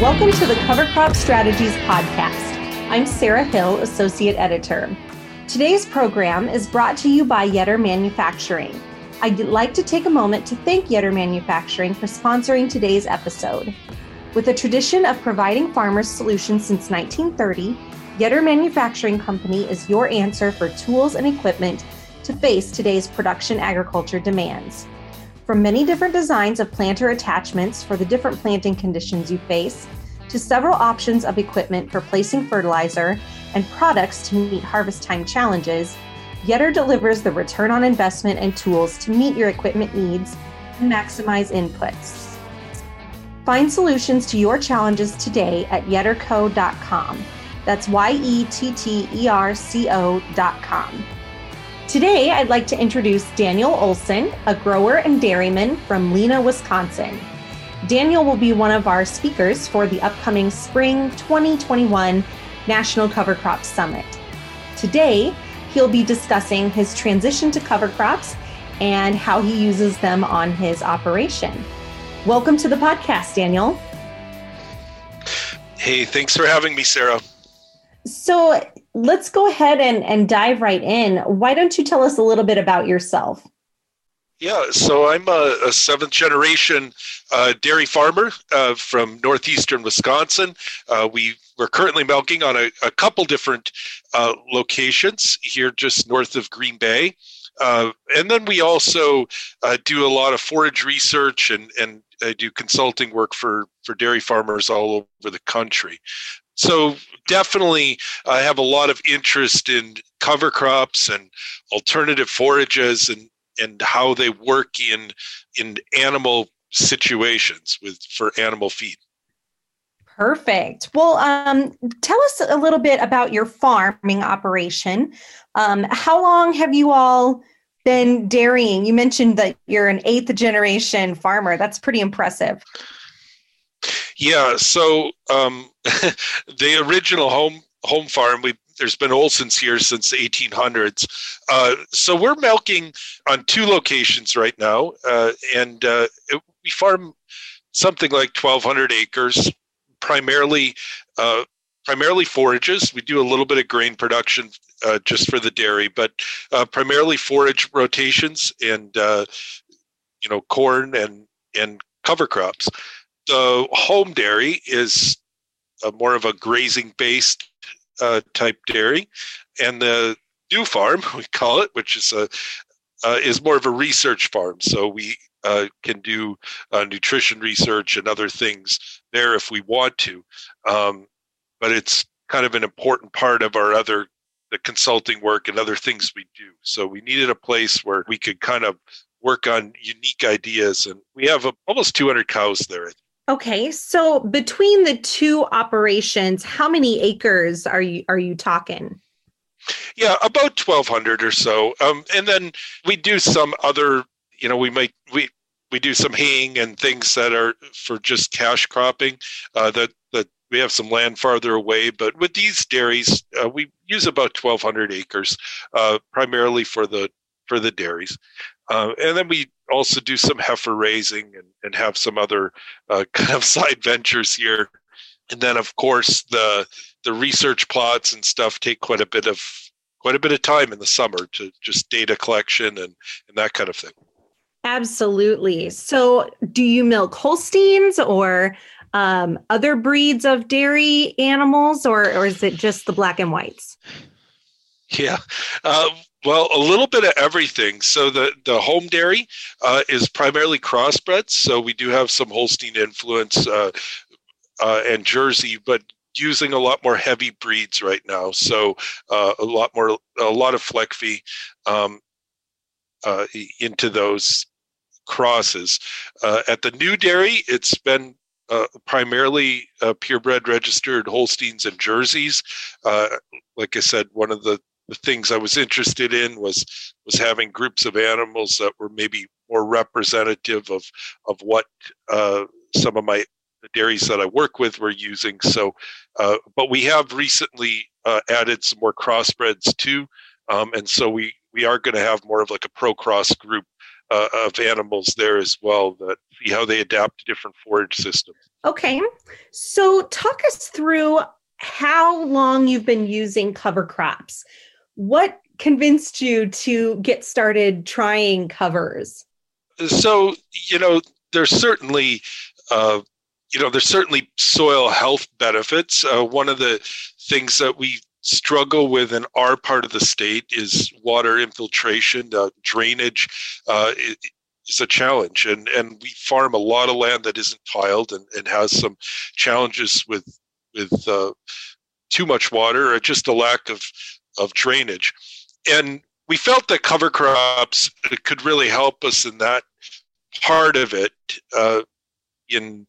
Welcome to the Cover Crop Strategies Podcast. I'm Sarah Hill, Associate Editor. Today's program is brought to you by Yetter Manufacturing. I'd like to take a moment to thank Yetter Manufacturing for sponsoring today's episode. With a tradition of providing farmers solutions since 1930, Yetter Manufacturing Company is your answer for tools and equipment to face today's production agriculture demands. From many different designs of planter attachments for the different planting conditions you face, to several options of equipment for placing fertilizer and products to meet harvest time challenges, Yetter delivers the return on investment and tools to meet your equipment needs and maximize inputs. Find solutions to your challenges today at yetterco.com. That's Y E T T E R C O.com. Today, I'd like to introduce Daniel Olson, a grower and dairyman from Lena, Wisconsin. Daniel will be one of our speakers for the upcoming Spring 2021 National Cover Crop Summit. Today, he'll be discussing his transition to cover crops and how he uses them on his operation. Welcome to the podcast, Daniel. Hey, thanks for having me, Sarah. So, let's go ahead and, and dive right in. Why don't you tell us a little bit about yourself? Yeah, so I'm a, a seventh generation uh, dairy farmer uh, from northeastern Wisconsin. Uh, we we're currently milking on a, a couple different uh, locations here, just north of Green Bay, uh, and then we also uh, do a lot of forage research and and I do consulting work for for dairy farmers all over the country. So definitely, I have a lot of interest in cover crops and alternative forages and and how they work in in animal situations with for animal feed. Perfect. Well, um, tell us a little bit about your farming operation. Um, how long have you all been dairying? You mentioned that you're an eighth generation farmer. That's pretty impressive. Yeah. So um, the original home home farm we there's been Olson's here since the 1800s. Uh, so we're milking on two locations right now, uh, and uh, it, we farm something like 1,200 acres, primarily uh, primarily forages. We do a little bit of grain production uh, just for the dairy, but uh, primarily forage rotations and you know corn and and cover crops. The home dairy is more of a grazing based uh, type dairy, and the new farm we call it, which is a uh, is more of a research farm. So we uh, can do uh, nutrition research and other things there if we want to, um, but it's kind of an important part of our other the consulting work and other things we do. So we needed a place where we could kind of work on unique ideas, and we have a, almost 200 cows there. Okay, so between the two operations, how many acres are you are you talking? Yeah, about twelve hundred or so, um, and then we do some other. You know, we might we we do some haying and things that are for just cash cropping. Uh, that that we have some land farther away, but with these dairies, uh, we use about twelve hundred acres, uh, primarily for the for the dairies, uh, and then we also do some heifer raising and, and have some other uh, kind of side ventures here. And then, of course, the the research plots and stuff take quite a bit of quite a bit of time in the summer to just data collection and and that kind of thing. Absolutely. So, do you milk Holsteins or um, other breeds of dairy animals, or or is it just the black and whites? Yeah. Uh, well, a little bit of everything. So the the home dairy uh, is primarily crossbreds. So we do have some Holstein influence uh, uh, and Jersey, but using a lot more heavy breeds right now. So uh, a lot more, a lot of Fleckvieh um, uh, into those crosses. Uh, at the new dairy, it's been uh, primarily uh, purebred registered Holsteins and Jerseys. Uh, like I said, one of the the things I was interested in was was having groups of animals that were maybe more representative of of what uh, some of my dairies that I work with were using. So, uh, but we have recently uh, added some more crossbreds too, um, and so we we are going to have more of like a ProCROSS group uh, of animals there as well that see how they adapt to different forage systems. Okay. So talk us through how long you've been using cover crops. What convinced you to get started trying covers? So, you know, there's certainly uh, you know, there's certainly soil health benefits. Uh, one of the things that we struggle with in our part of the state is water infiltration, uh, drainage uh, is a challenge, and and we farm a lot of land that isn't tiled and, and has some challenges with with uh, too much water or just a lack of of drainage, and we felt that cover crops could really help us in that part of it. Uh, in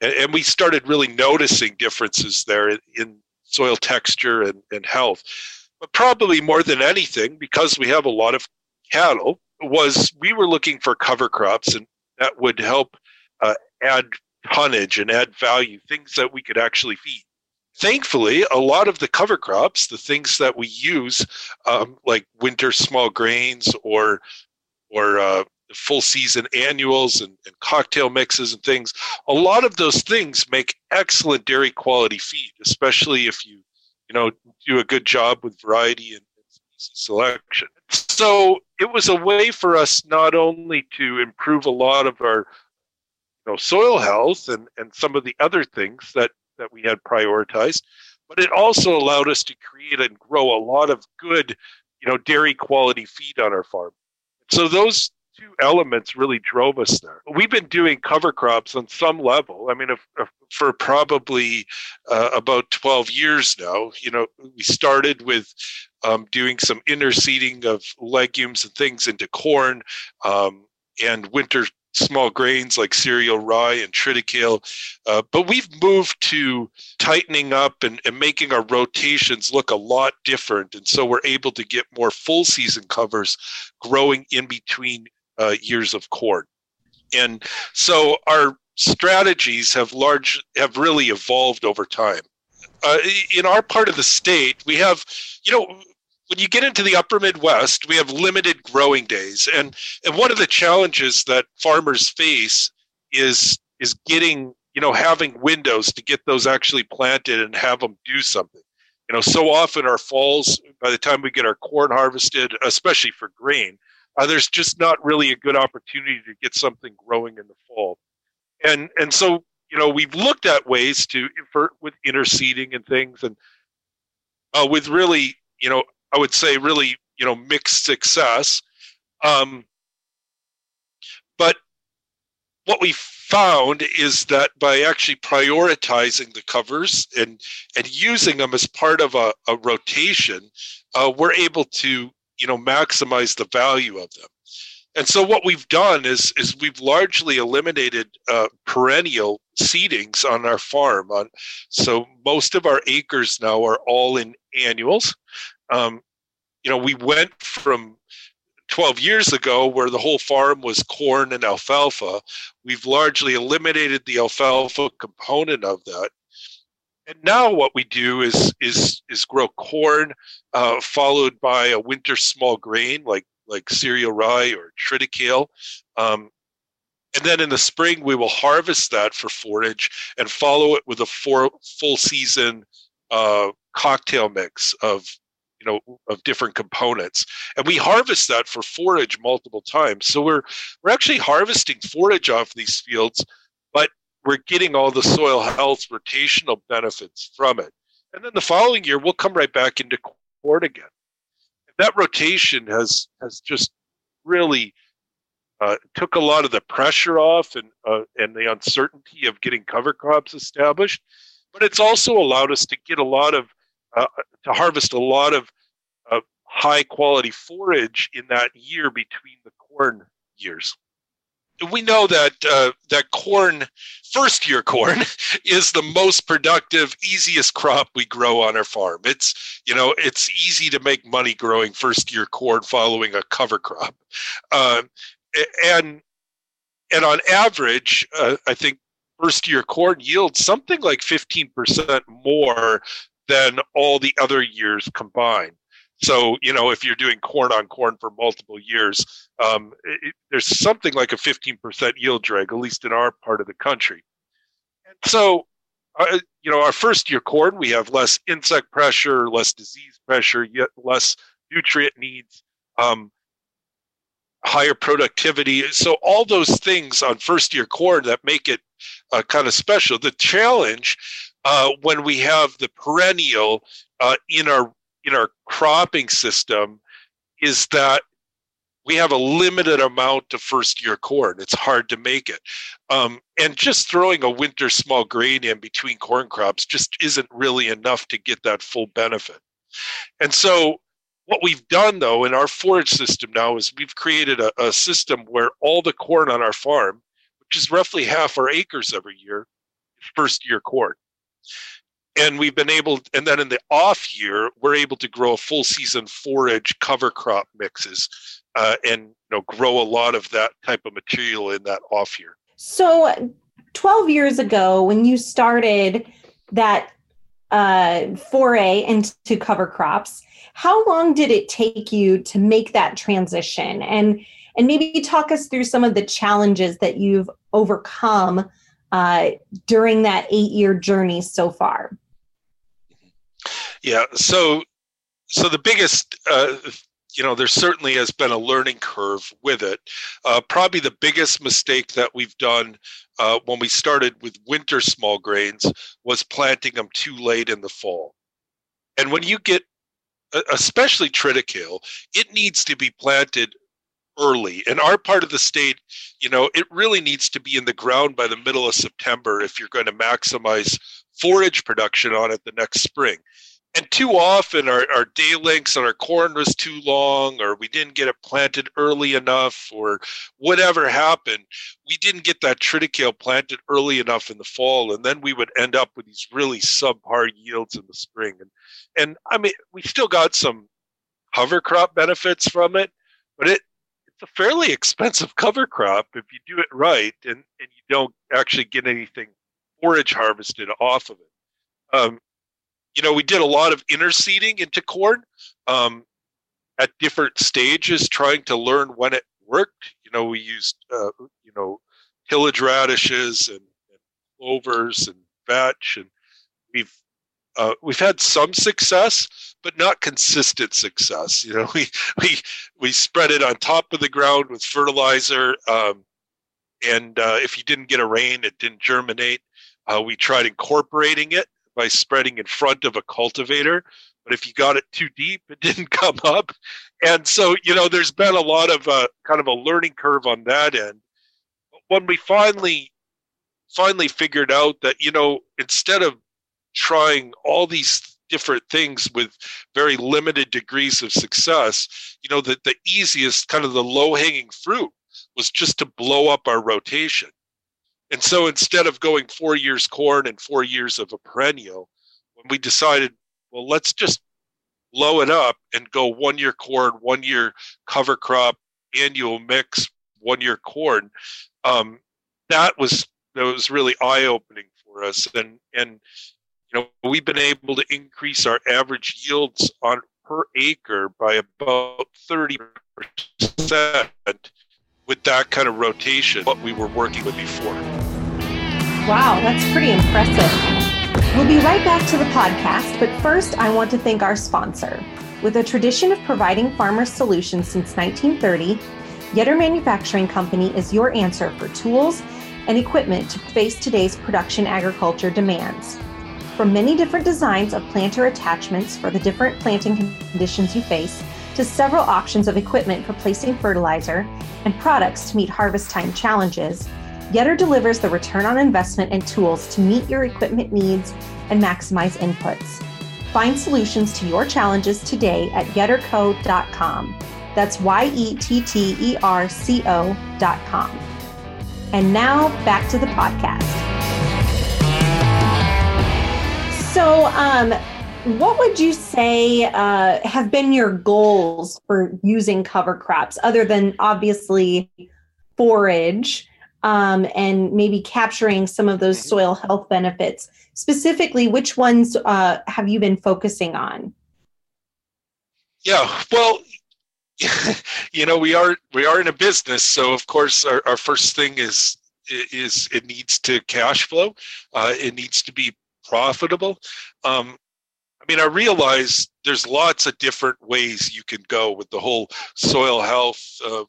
and, we started really noticing differences there in, in soil texture and, and health. But probably more than anything, because we have a lot of cattle, was we were looking for cover crops and that would help uh, add tonnage and add value, things that we could actually feed. Thankfully, a lot of the cover crops, the things that we use, um, like winter small grains or or uh, full season annuals and, and, cocktail mixes and things. A lot of those things make excellent dairy quality feed, especially if you, you know, do a good job with variety and, selection. So it was a way for us not only to improve a lot of our you know, soil health and, and some of the other things that, that we had prioritized, but it also allowed us to create and grow a lot of good, you know, dairy quality feed on our farm. So those two elements really drove us there. We've been doing cover crops on some level. I mean, if, if for probably uh, about 12 years now. You know, we started with um, doing some interseeding of legumes and things into corn um, and winter small grains like cereal rye and triticale. Uh, but we've moved to tightening up and, and making our rotations look a lot different. And so we're able to get more full season covers growing in between uh, years of corn. And so our strategies have large have really evolved over time. Uh, in our part of the state, we have, you know, when you get into the upper Midwest, we have limited growing days, and and one of the challenges that farmers face is is getting you know having windows to get those actually planted and have them do something. You know, so often our falls, by the time we get our corn harvested, especially for grain, uh, there's just not really a good opportunity to get something growing in the fall. And and so you know we've looked at ways to for with interseeding and things and uh, with really you know I would say really you know mixed success. Um, but what we found is that by actually prioritizing the covers and and using them as part of a, a rotation, uh, we're able to you know maximize the value of them and so what we've done is is we've largely eliminated uh, perennial seedings on our farm on so most of our acres now are all in annuals um, you know we went from 12 years ago where the whole farm was corn and alfalfa we've largely eliminated the alfalfa component of that and now what we do is is is grow corn, uh, followed by a winter small grain like like cereal rye or triticale. Um, and then in the spring, we will harvest that for forage and follow it with a four, full season uh, cocktail mix of you know of different components and we harvest that for forage multiple times so we're we're actually harvesting forage off these fields but we're getting all the soil health rotational benefits from it. And then the following year, we'll come right back into corn again. That rotation has has just really uh, took a lot of the pressure off and uh, and the uncertainty of getting cover crops established. But it's also allowed us to get a lot of uh, to harvest a lot of high quality forage in that year between the corn years we know that uh, that corn, first year corn, is the most productive, easiest crop we grow on our farm. It's you know it's easy to make money growing first year corn following a cover crop, uh, and and on average, uh, I think first year corn yields something like fifteen percent more than all the other years combined. So, you know, if you're doing corn on corn for multiple years, um, it, there's something like a 15% yield drag, at least in our part of the country. And So, uh, you know, our first year corn, we have less insect pressure, less disease pressure, yet less nutrient needs, um, higher productivity. So, all those things on first year corn that make it uh, kind of special. The challenge uh, when we have the perennial uh, in our in our cropping system is that we have a limited amount of first year corn. It's hard to make it. Um, and just throwing a winter small grain in between corn crops just isn't really enough to get that full benefit. And so, what we've done though in our forage system now is we've created a, a system where all the corn on our farm, which is roughly half our acres every year, is first year corn and we've been able and then in the off year we're able to grow a full season forage cover crop mixes uh, and you know grow a lot of that type of material in that off year. So 12 years ago when you started that uh, foray into cover crops how long did it take you to make that transition? And and maybe talk us through some of the challenges that you've overcome uh, during that eight year journey so far yeah. So, so the biggest, uh, you know, there certainly has been a learning curve with it. Uh, probably the biggest mistake that we've done uh, when we started with winter small grains was planting them too late in the fall. And when you get, especially triticale, it needs to be planted early. In our part of the state, you know, it really needs to be in the ground by the middle of September if you're going to maximize forage production on it the next spring and too often our, our day lengths on our corn was too long or we didn't get it planted early enough or whatever happened we didn't get that triticale planted early enough in the fall and then we would end up with these really subpar yields in the spring and and i mean we still got some cover crop benefits from it but it it's a fairly expensive cover crop if you do it right and and you don't actually get anything forage harvested off of it um, you know, we did a lot of interseeding into corn um, at different stages, trying to learn when it worked. You know, we used, uh, you know, tillage radishes and, and, clovers and vetch, and we've uh, we've had some success, but not consistent success. You know, we we we spread it on top of the ground with fertilizer, um, and uh, if you didn't get a rain, it didn't germinate. Uh, we tried incorporating it by spreading in front of a cultivator. But if you got it too deep, it didn't come up. And so, you know, there's been a lot of uh, kind of a learning curve on that end. When we finally finally figured out that, you know, instead of trying all these different things with very limited degrees of success, you know, that the easiest kind of the low hanging fruit was just to blow up our rotation. And so instead of going four years corn and four years of a perennial, when we decided, well, let's just blow it up and go one year corn, one year cover crop, annual mix, one year corn, um, that was that was really eye opening for us. And and you know we've been able to increase our average yields on per acre by about thirty percent with that kind of rotation what we were working with before. Wow, that's pretty impressive. We'll be right back to the podcast, but first I want to thank our sponsor. With a tradition of providing farmers solutions since 1930, Yetter Manufacturing Company is your answer for tools and equipment to face today's production agriculture demands. From many different designs of planter attachments for the different planting conditions you face, to several options of equipment for placing fertilizer and products to meet harvest time challenges, Yetter delivers the return on investment and tools to meet your equipment needs and maximize inputs. Find solutions to your challenges today at yetterco.com. That's Y E T T E R C O.com. And now back to the podcast. So, um, what would you say uh, have been your goals for using cover crops other than obviously forage? um, and maybe capturing some of those mm-hmm. soil health benefits. Specifically, which ones uh, have you been focusing on? Yeah, well, you know, we are we are in a business, so of course our, our first thing is is it needs to cash flow. Uh, it needs to be profitable. Um, I mean, I realize there's lots of different ways you can go with the whole soil health uh,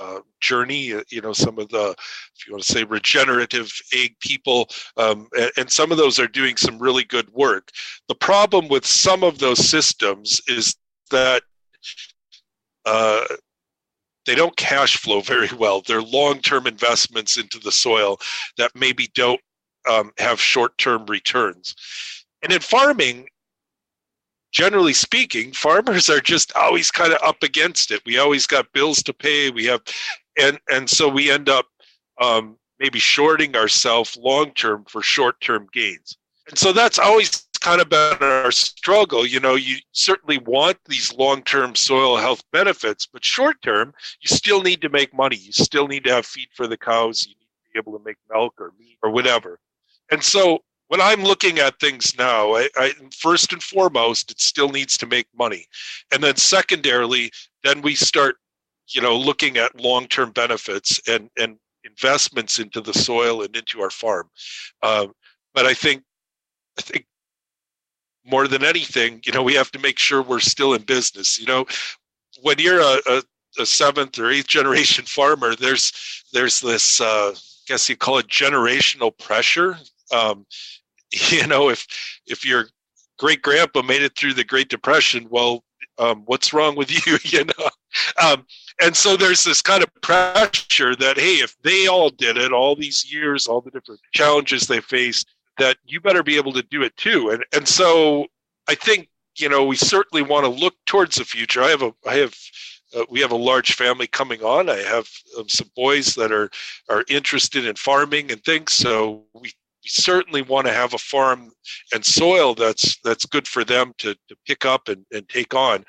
uh, journey. Uh, you know, some of the, if you want to say, regenerative ag people, um, and, and, some of those are doing some really good work. The problem with some of those systems is that uh, they don't cash flow very well. They're long-term investments into the soil that maybe don't um, have short-term returns. And in farming, generally speaking, farmers are just always kind of up against it. We always got bills to pay. We have, and and so we end up um, maybe shorting ourselves long term for short term gains. And so that's always kind of been our struggle. You know, you certainly want these long term soil health benefits, but short term, you still need to make money. You still need to have feed for the cows. You need to be able to make milk or meat or whatever. And so when I'm looking at things now, I, I, first and foremost, it still needs to make money, and then secondarily, then we start, you know, looking at long-term benefits and and investments into the soil and into our farm. Um, but I think, I think more than anything, you know, we have to make sure we're still in business. You know, when you're a, a, a seventh or eighth generation farmer, there's there's this. Uh, I guess you call it generational pressure um, you know, if if your great grandpa made it through the Great Depression, well, um, what's wrong with you? you know, um, and so there's this kind of pressure that hey, if they all did it, all these years, all the different challenges they faced, that you better be able to do it too. And and so I think you know we certainly want to look towards the future. I have a I have uh, we have a large family coming on. I have um, some boys that are are interested in farming and things. So we we certainly want to have a farm and soil that's that's good for them to, to pick up and, and take on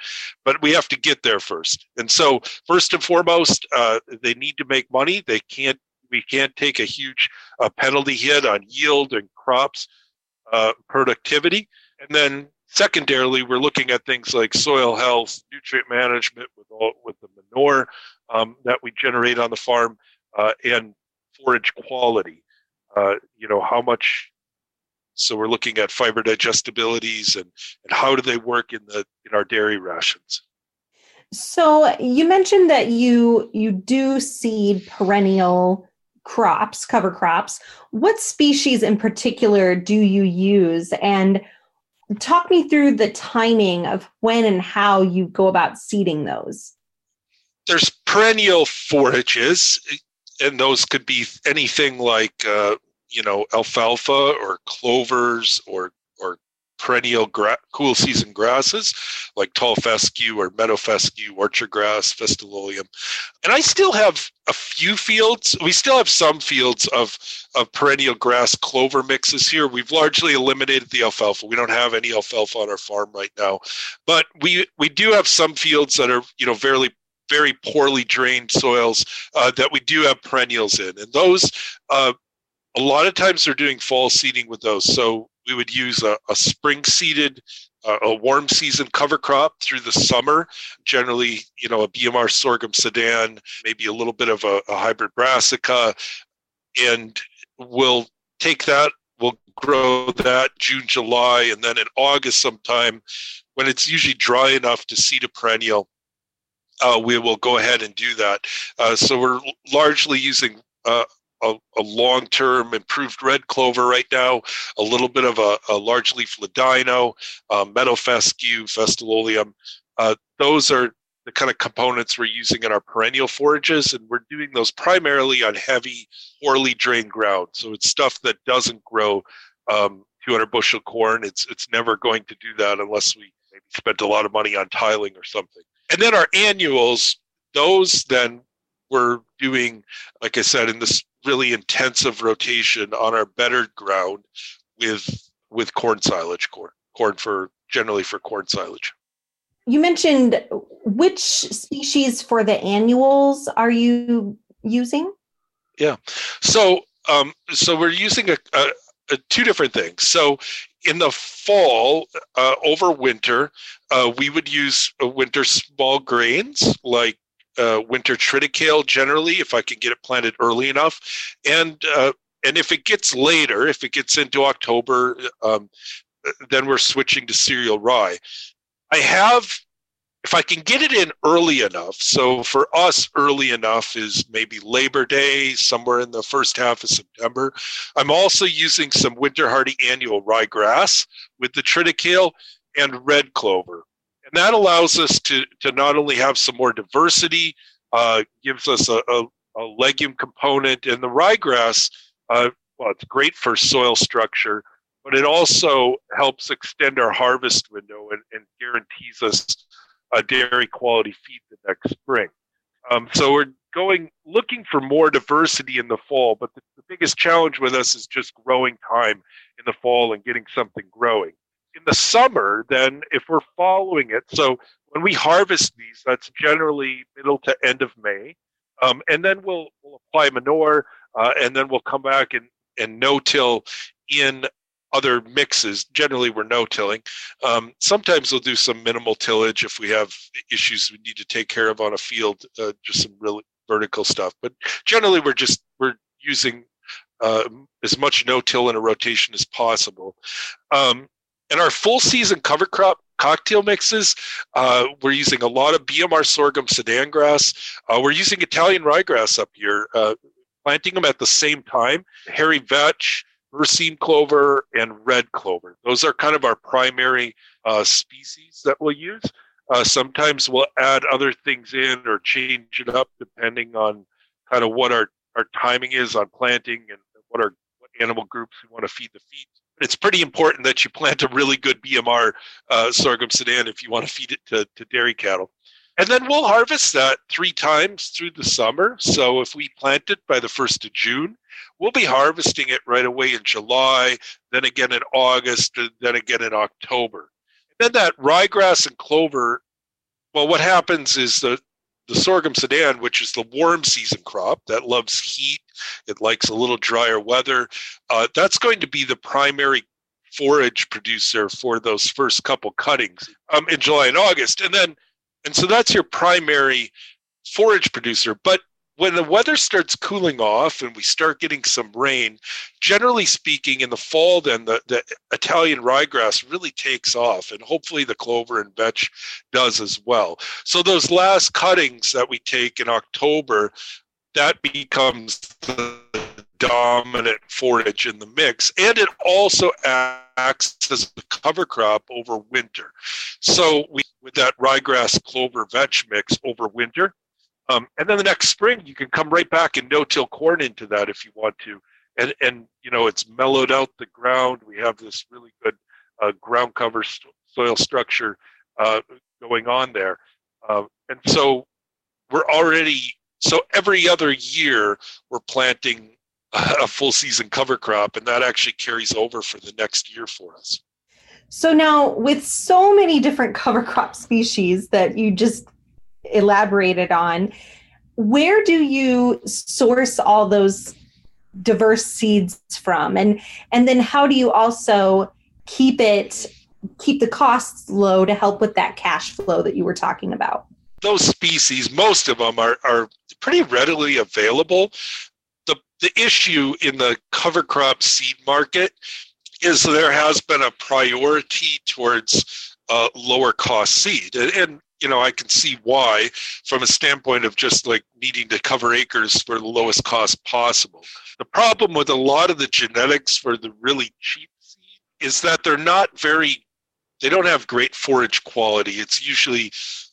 but we have to get there first. And so first and foremost uh, they need to make money. They can't we can't take a huge uh, penalty hit on yield and crops uh, productivity. And then secondarily we're looking at things like soil health nutrient management with all with the manure um, that we generate on the farm uh, and forage quality uh, you know how much so we're looking at fiber digestibilities and and how do they work in the in our dairy rations? So you mentioned that you you do seed perennial crops cover crops. What species in particular do you use? And talk me through the timing of when and how you go about seeding those. There's perennial forages and those could be anything like uh, you know alfalfa or clovers or or perennial gra- cool season grasses like tall fescue or meadow fescue, orchard grass, festulolium. And I still have a few fields. We still have some fields of, of perennial grass clover mixes here. We've largely eliminated the alfalfa. We don't have any alfalfa on our farm right now. But we, we do have some fields that are, you know, very very poorly drained soils uh, that we do have perennials in. And those, uh, a lot of times they're doing fall seeding with those. So we would use a, a spring seeded, uh, a warm season cover crop through the summer. Generally, you know, a BMR sorghum sudan, maybe a little bit of a, a hybrid brassica, and we'll take that. We'll grow that June, July, and then in August sometime, when it's usually dry enough to seed a perennial, uh, we will go ahead and do that. Uh, so we're largely using uh, a, a long-term improved red clover right now, a little bit of a, a large leaf ladino, uh, meadow fescue, festulolium. Uh, those are the kind of components we're using in our perennial forages, and we're doing those primarily on heavy, poorly drained ground. So it's stuff that doesn't grow um, 200 bushel corn. It's it's never going to do that unless we maybe spent a lot of money on tiling or something. And then our annuals, those then we're doing, like I said, in this really intensive rotation on our better ground with with corn silage corn corn for generally for corn silage. You mentioned which species for the annuals are you using? Yeah. So um, so we're using a, a, a, two different things. So in the fall uh, over winter uh, we would use winter small grains like uh, winter triticale generally if I can get it planted early enough, and uh, and if it gets later, if it gets into October, um, then we're switching to cereal rye. I have if I can get it in early enough, so for us, early enough is maybe Labor Day, somewhere in the first half of September. I'm also using some winter hardy annual ryegrass with the triticale and red clover. And that allows us to, to not only have some more diversity, uh, gives us a, a, a, legume component, and the ryegrass, uh, well, it's great for soil structure, but it also helps extend our harvest window and, and guarantees us a dairy quality feed the next spring. Um, so we're going looking for more diversity in the fall, but the, the biggest challenge with us is just growing time in the fall and getting something growing. In the summer, then, if we're following it, so when we harvest these, that's generally middle to end of May, um, and then we'll we'll apply manure, uh, and then we'll come back and and no-till in other mixes. Generally, we're no tilling. Um, sometimes we'll do some minimal tillage if we have issues we need to take care of on a field, uh, just some really vertical stuff. But generally, we're just we're using uh, as much no-till in a rotation as possible. Um, and our full season cover crop cocktail mixes, uh, we're using a lot of BMR sorghum Sudan grass. Uh, we're using Italian ryegrass up here, uh, planting them at the same time. Hairy vetch, Berseem clover and red clover. Those are kind of our primary uh, species that we'll use. Uh, sometimes we'll add other things in or change it up depending on kind of what our, our timing is on planting and what our what animal groups we want to feed the feed. It's pretty important that you plant a really good BMR uh, sorghum Sudan if you want to feed it to, to dairy cattle. And then we'll harvest that three times through the summer. So if we plant it by the 1st of June, we'll be harvesting it right away in July, then again in August, and then again in October. And then that ryegrass and clover, well, what happens is the, the sorghum Sudan, which is the warm season crop that loves heat, it likes a little drier weather, uh, that's going to be the primary forage producer for those first couple cuttings um, in July and August. And then and so that's your primary forage producer. But when the weather starts cooling off and we start getting some rain, generally speaking, in the fall, then the, the Italian ryegrass really takes off, and hopefully the clover and vetch does as well. So those last cuttings that we take in October, that becomes the dominant forage in the mix, and it also acts as a cover crop over winter. So we with that ryegrass clover vetch mix over winter. Um, and then the next spring, you can come right back and no-till corn into that if you want to. And, and you know, it's mellowed out the ground. We have this really good uh, ground cover st- soil structure uh, going on there. Uh, and so we're already, so every other year, we're planting a full season cover crop, and that actually carries over for the next year for us. So now, with so many different cover crop species that you just elaborated on, where do you source all those diverse seeds from, and and then how do you also keep it keep the costs low to help with that cash flow that you were talking about? Those species, most of them are are pretty readily available. The the issue in the cover crop seed market is there has been a priority towards uh, lower cost seed. And, and, you know, I can see why from a standpoint of just like needing to cover acres for the lowest cost possible. The problem with a lot of the genetics for the really cheap seed is that they're not very, they don't have great forage quality. It's usually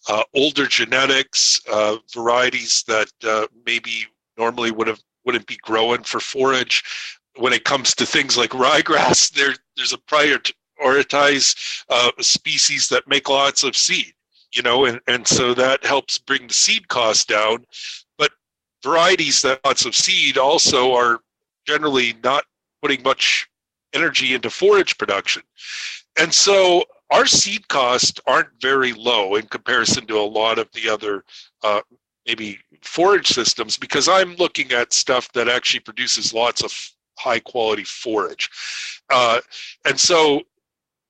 uh, older genetics, uh, varieties that uh, maybe normally would have wouldn't be growing for forage when it comes to things like ryegrass, there there's a prioritized uh, species that make lots of seed, you know, and, and so that helps bring the seed cost down. But varieties that lots of seed also are generally not putting much energy into forage production. And so our seed costs aren't very low in comparison to a lot of the other uh, maybe forage systems because I'm looking at stuff that actually produces lots of high quality forage. Uh, and so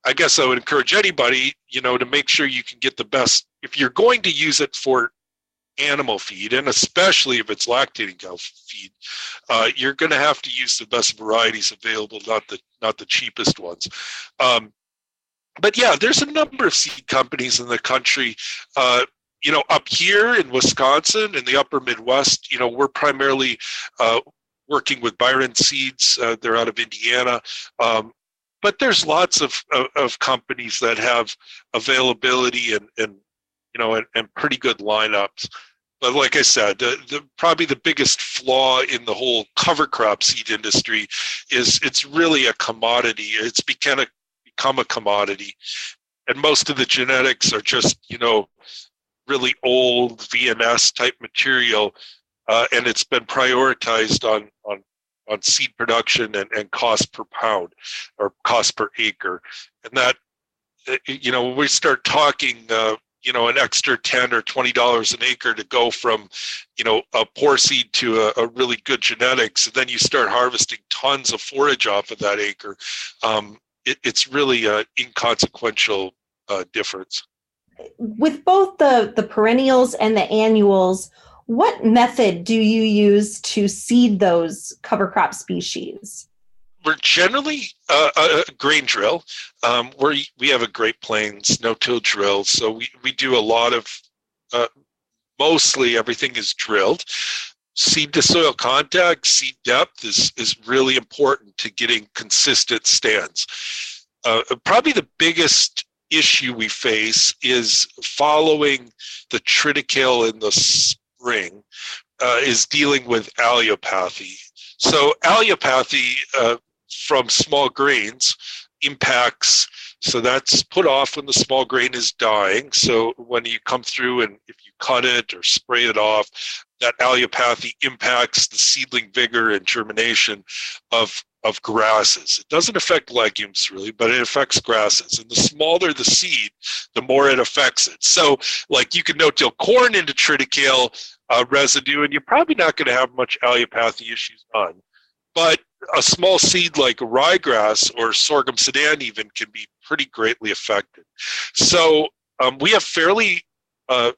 I guess I would encourage anybody, you know, to make sure you can get the best. If you're going to use it for animal feed, and especially if it's lactating cow feed, uh, you're going to have to use the best varieties available, not the not the cheapest ones. Um, but yeah, there's a number of seed companies in the country. Uh, you know, up here in Wisconsin, in the upper Midwest, you know, we're primarily uh, working with Byron Seeds. Uh, they're out of Indiana. Um, but there's lots of, of, of, companies that have availability and, and you know, and, and pretty good lineups. But like I said, the, the, probably the biggest flaw in the whole cover crop seed industry is it's really a commodity. It's become a, become a commodity. And most of the genetics are just, you know, really old VNS type material, uh, and it's been prioritized on on on seed production and, and cost per pound or cost per acre, and that uh, you know when we start talking. Uh, you know, an extra ten or twenty dollars an acre to go from, you know, a poor seed to a, a really good genetics, and then you start harvesting tons of forage off of that acre. Um, it, it's really an inconsequential uh, difference with both the the perennials and the annuals what method do you use to seed those cover crop species? We're generally uh, a grain drill. Um, we we have a great plains no-till drill so we, we do a lot of uh, mostly everything is drilled. Seed to soil contact seed depth is is really important to getting consistent stands. Uh, probably the biggest issue we face is following the triticale in the spring uh, is dealing with allelopathy. So allelopathy uh, from small grains impacts so that's put off when the small grain is dying. So when you come through and if you cut it or spray it off, that allelopathy impacts the seedling vigor and germination of of grasses. It doesn't affect legumes really, but it affects grasses. And the smaller the seed, the more it affects it. So, like you can no-till corn into triticale uh, residue, and you're probably not going to have much allelopathy issues on. But a small seed like ryegrass or sorghum sudan even can be pretty greatly affected. So um, we have fairly uh,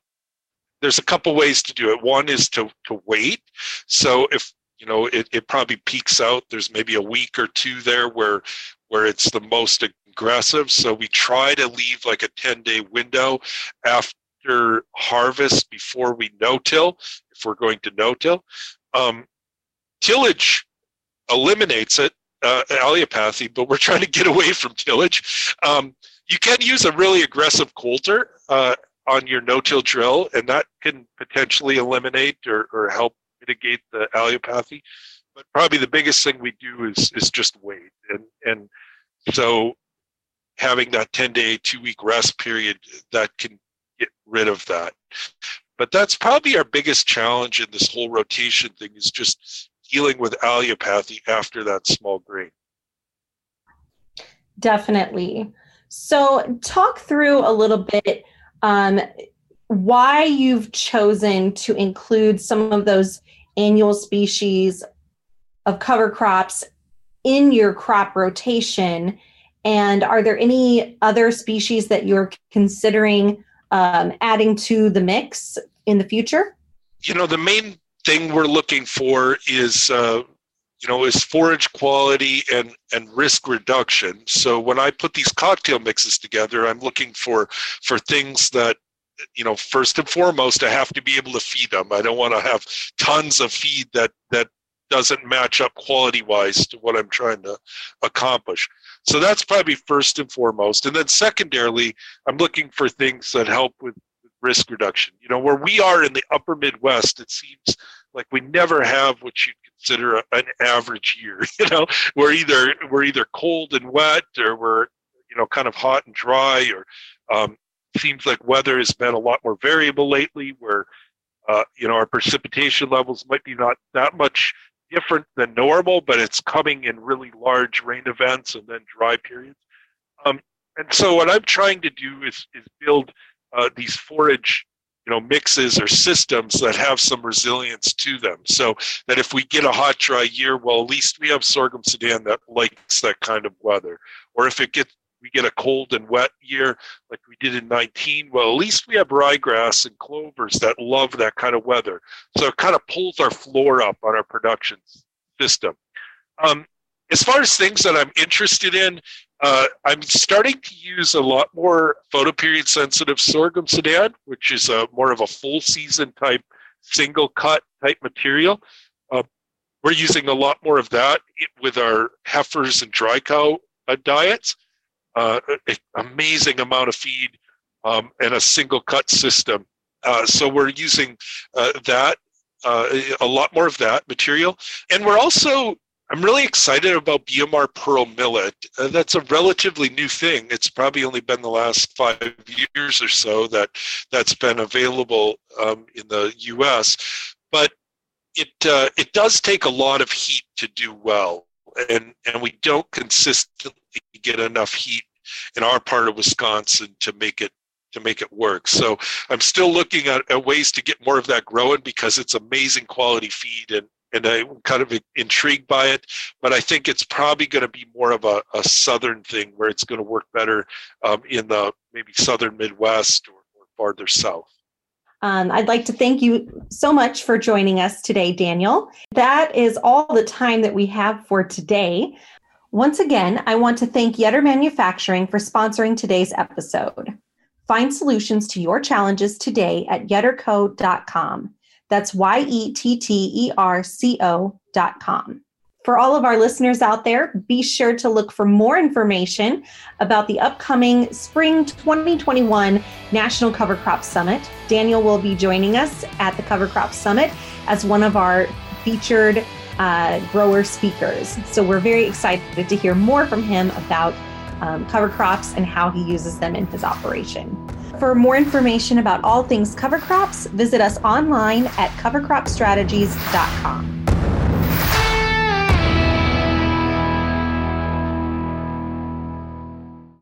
there's a couple ways to do it. One is to to wait. So if you know it, it probably peaks out there's maybe a week or two there where where it's the most aggressive so we try to leave like a 10 day window after harvest before we no-till if we're going to no-till um, tillage eliminates it uh, allelopathy but we're trying to get away from tillage um, you can use a really aggressive coulter uh, on your no-till drill and that can potentially eliminate or, or help mitigate the allelopathy. But probably the biggest thing we do is is just wait, and and so having that ten day, two week rest period that can get rid of that. But that's probably our biggest challenge in this whole rotation thing is just dealing with allelopathy after that small grain. Definitely. So, talk through a little bit um, why you've chosen to include some of those annual species of cover crops in your crop rotation? And are there any other species that you're considering um, adding to the mix in the future? You know, the main thing we're looking for is, uh, you know, is forage quality and and risk reduction. So when I put these cocktail mixes together, I'm looking for for things that you know, first and foremost, I have to be able to feed them. I don't want to have tons of feed that that doesn't match up quality wise to what I'm trying to accomplish. So that's probably first and foremost. And then secondarily, I'm looking for things that help with risk reduction. You know, where we are in the upper Midwest, it seems like we never have what you'd consider a, an average year. You know, we're either we're either cold and wet, or we're you know kind of hot and dry, or um, seems like weather has been a lot more variable lately, where uh, you know our precipitation levels might be not that much different than normal, but it's coming in really large rain events and then dry periods. Um, and so what I'm trying to do is is build uh, these forage you know mixes or systems that have some resilience to them so that if we get a hot dry year well at least we have sorghum sudan that likes that kind of weather or if it gets we get a cold and wet year like we did in 19, well, at least we have ryegrass and clovers that love that kind of weather. So it kind of pulls our floor up on our production system. Um, as far as things that I'm interested in, uh, I'm starting to use a lot more photoperiod sensitive sorghum sudan, which is a more of a full season type single cut type material. Uh, we're using a lot more of that with our heifers and dry cow uh, diets. Uh, amazing amount of feed um, and a single cut system. Uh, so we're using uh, that a lot more of that material, and we're also I'm really excited about BMR Pearl Millet. Uh, that's a relatively new thing. It's probably only been the last five years or so that that's been available um, in the U.S. But it uh, it does take a lot of heat to do well, and and we don't consistently get enough heat in our part of Wisconsin to make it to make it work. So I'm still looking at, at ways to get more of that growing because it's amazing quality feed and and I'm kind of intrigued by it. But I think it's probably going to be more of a, a southern thing where it's going to work better um, in the maybe southern Midwest or, or farther south. Um, I'd like to thank you so much for joining us today, Daniel. That is all the time that we have for today. Once again, I want to thank Yetter Manufacturing for sponsoring today's episode. Find solutions to your challenges today at yetterco.com. That's Y E T T E R C O dot com. For all of our listeners out there, be sure to look for more information about the upcoming Spring 2021 National Cover Crop Summit. Daniel will be joining us at the Cover Crop Summit as one of our featured uh, grower speakers. So we're very excited to hear more from him about um, cover crops and how he uses them in his operation. For more information about all things cover crops, visit us online at covercropstrategies.com.